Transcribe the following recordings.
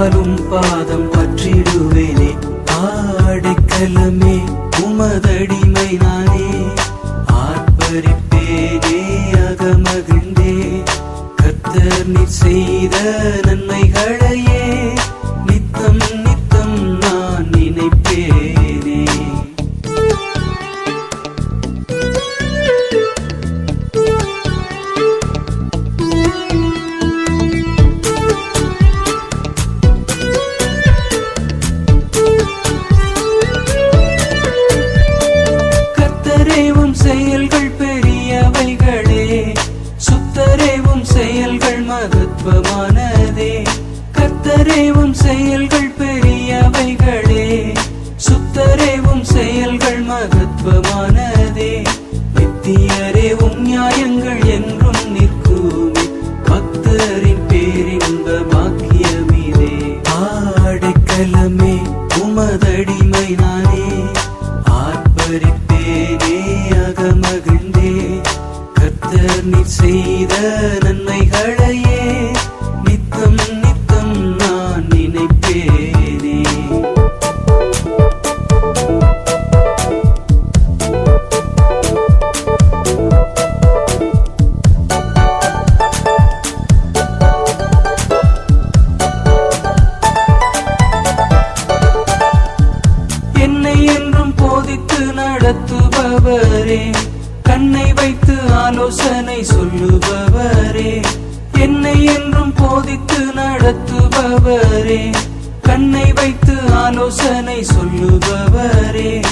பாசத்தாலும் பாதம் சொல்லுபவரே. என்னை என்றும் போதித்து நடத்துபவரே. கண்ணை வைத்து ஆலோசனை சொல்லுபவரே.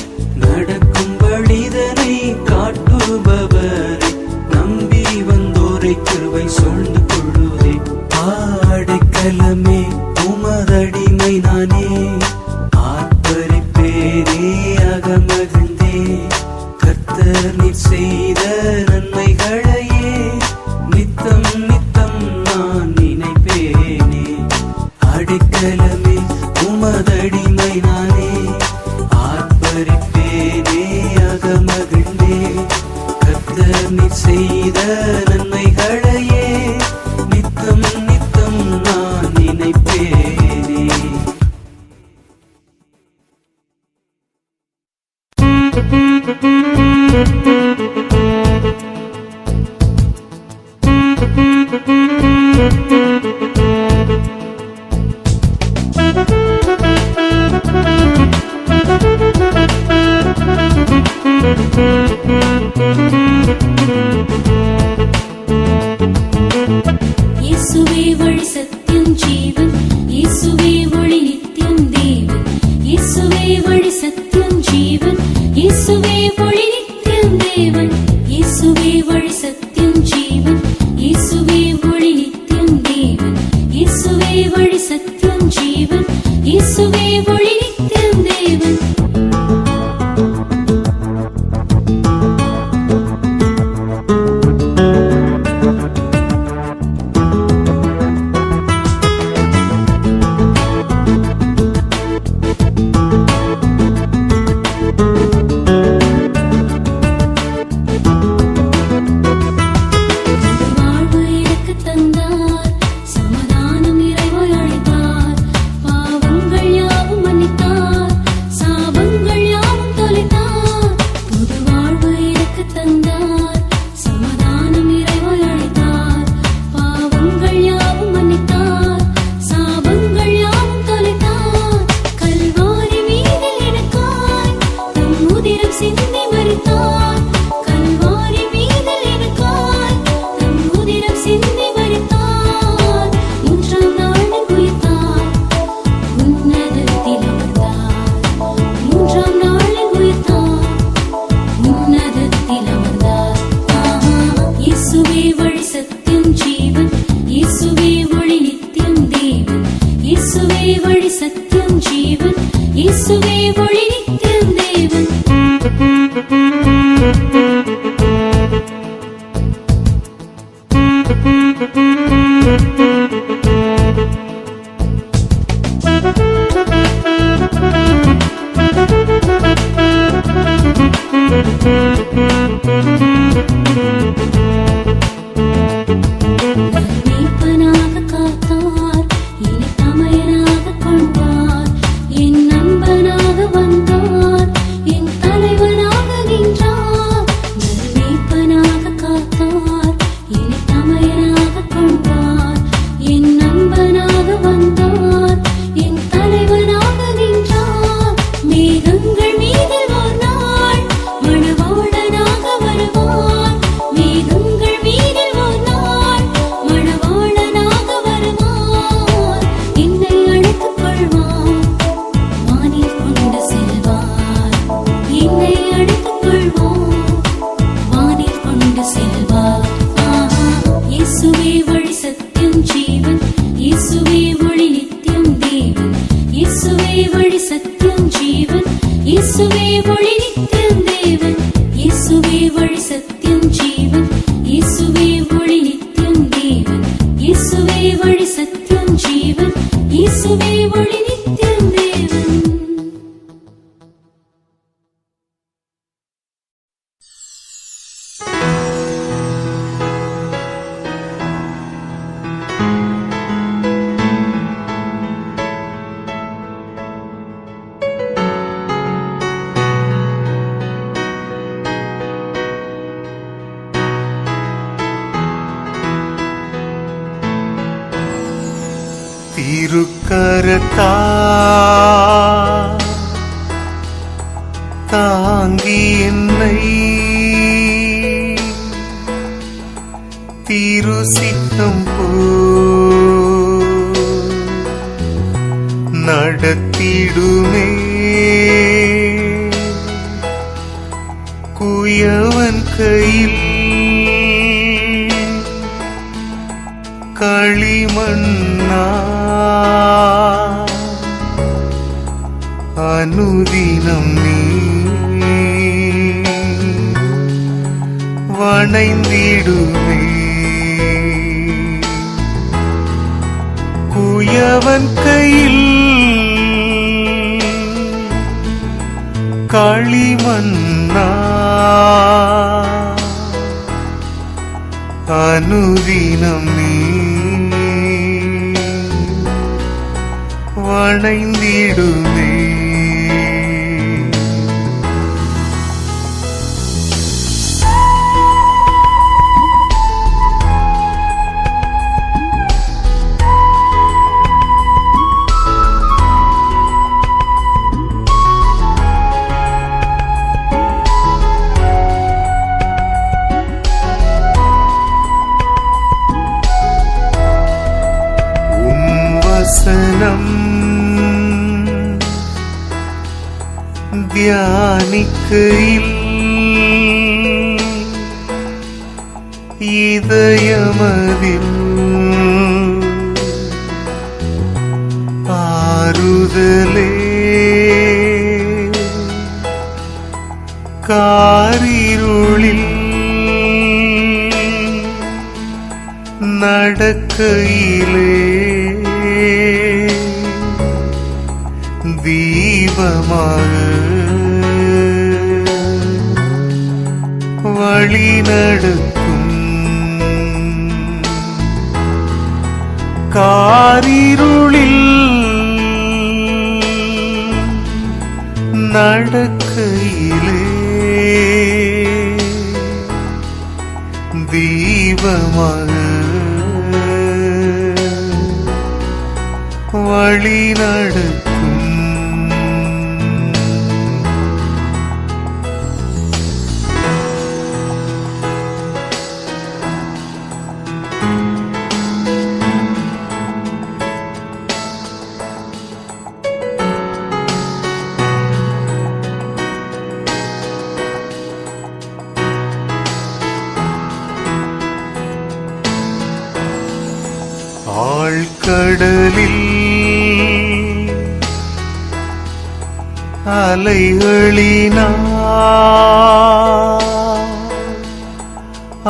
அலைகளினா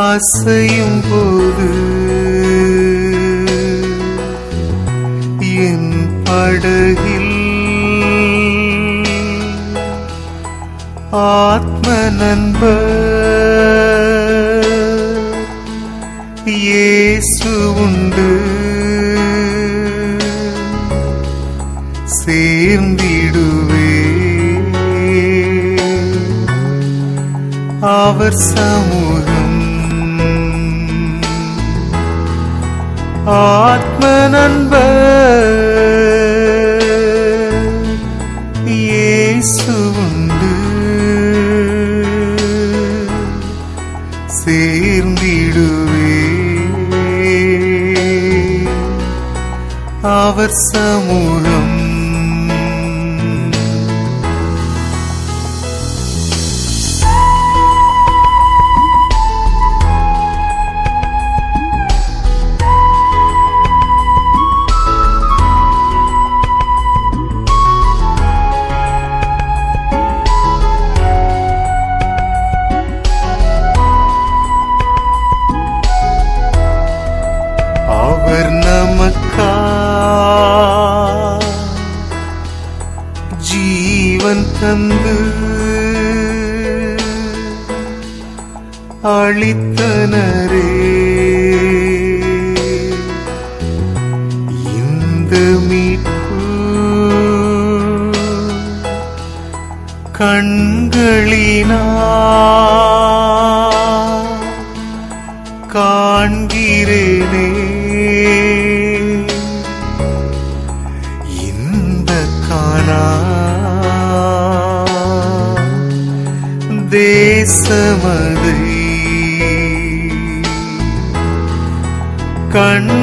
அசையும் போது என் படகில் ஆத்ம நண்பர் இயேசு உண்டு. அவர் சமூகம் ஆத்ம நண்பர் இயேசுண்டு சேர்ந்திடுவே அவர் சமூகம் மழை. கண்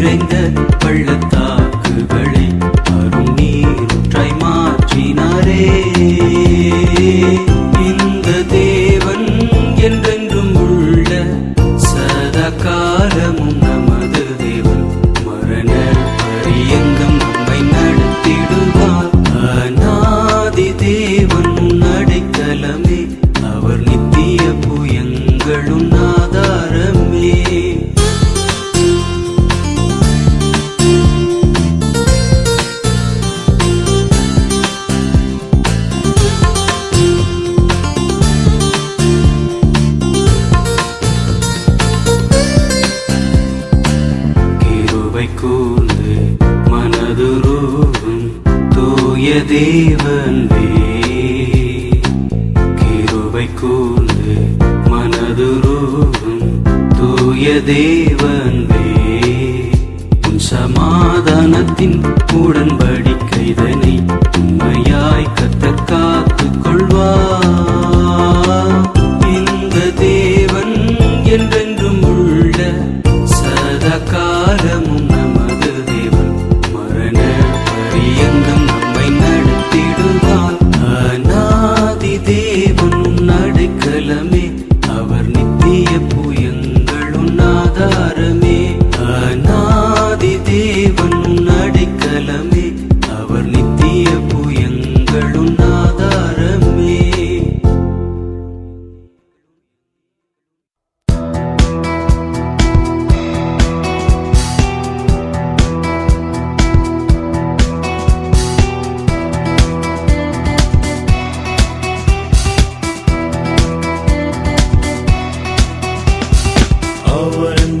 நிறைந்த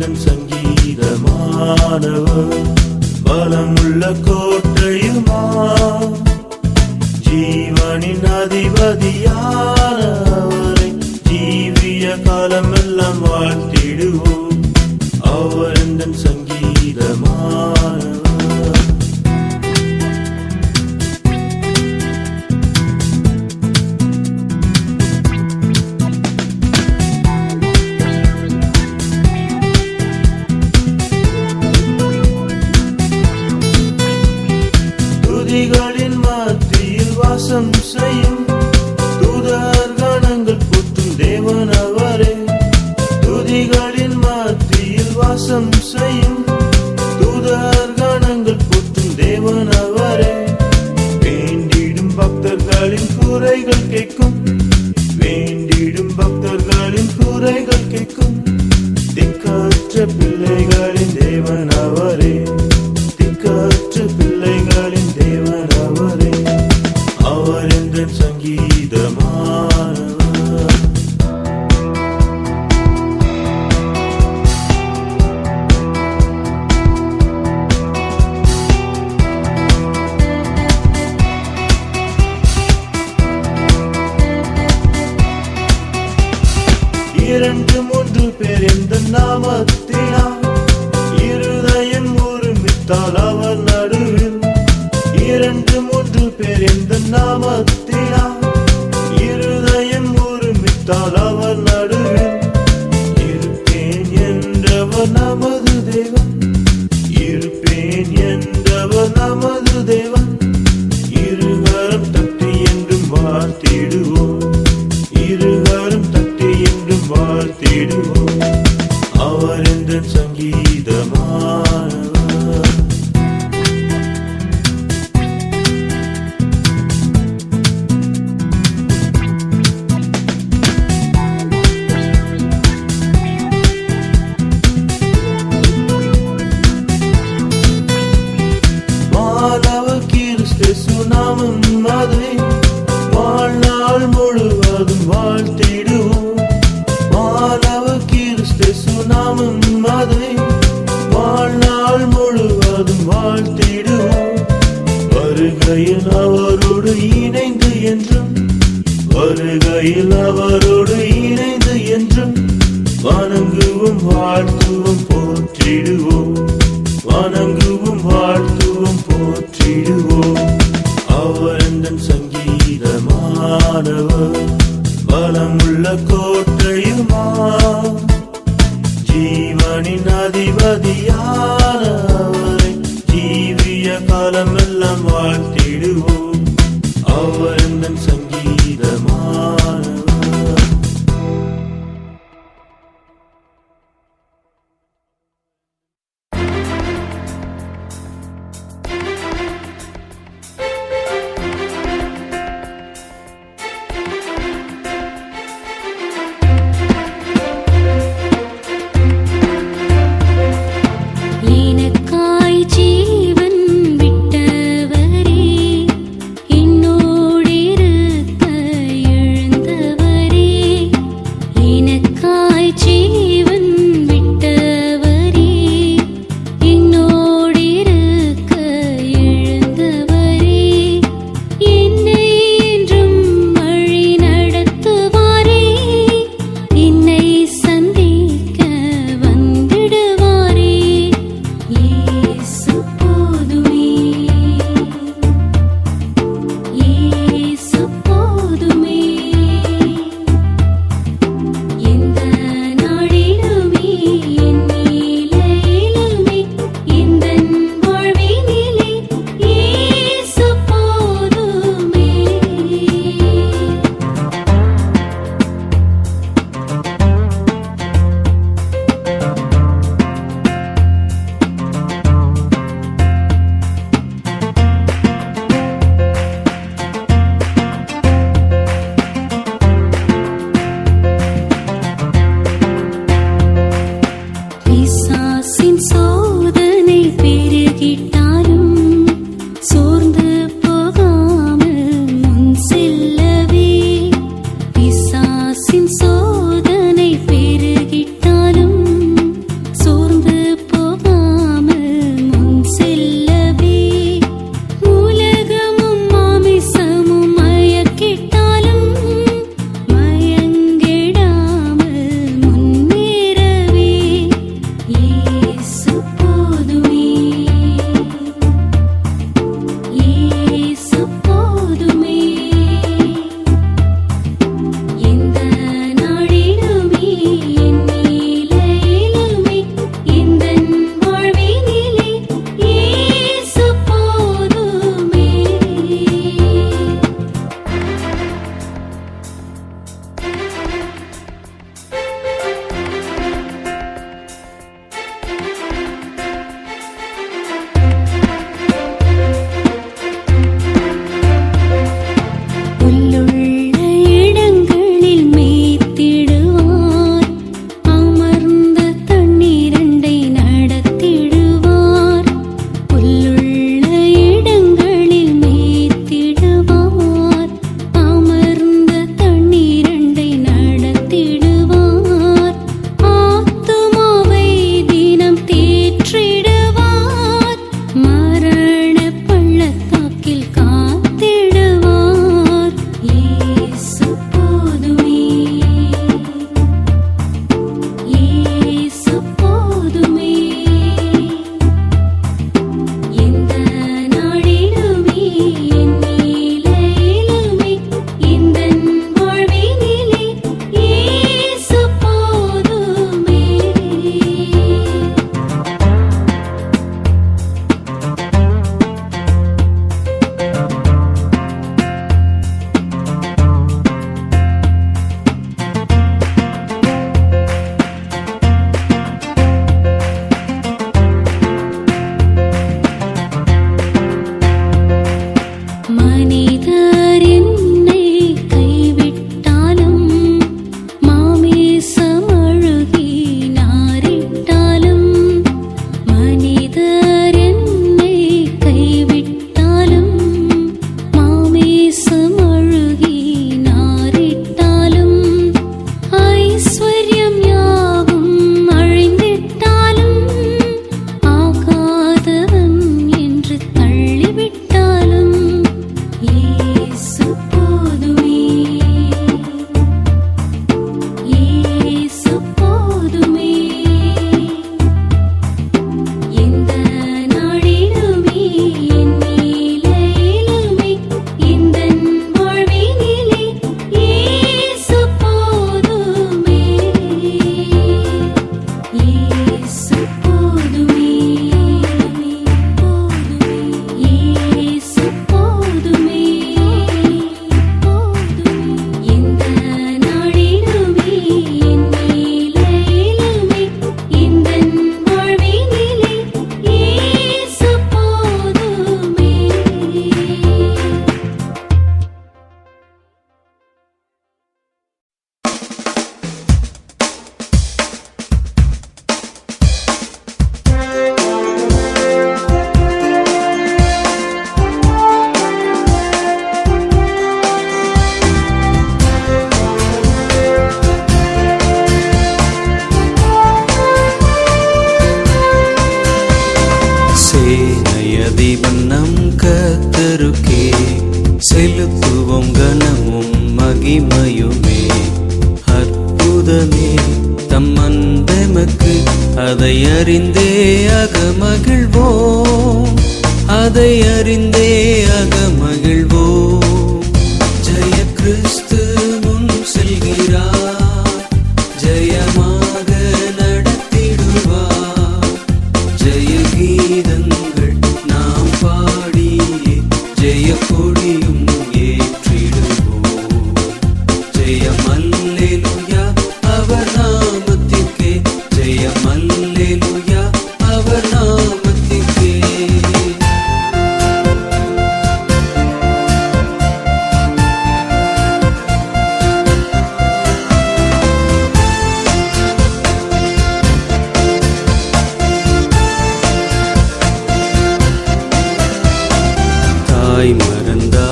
அவர் எந்தன் சங்கீதமானவர் தாய் மறந்தாலும்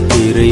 திரை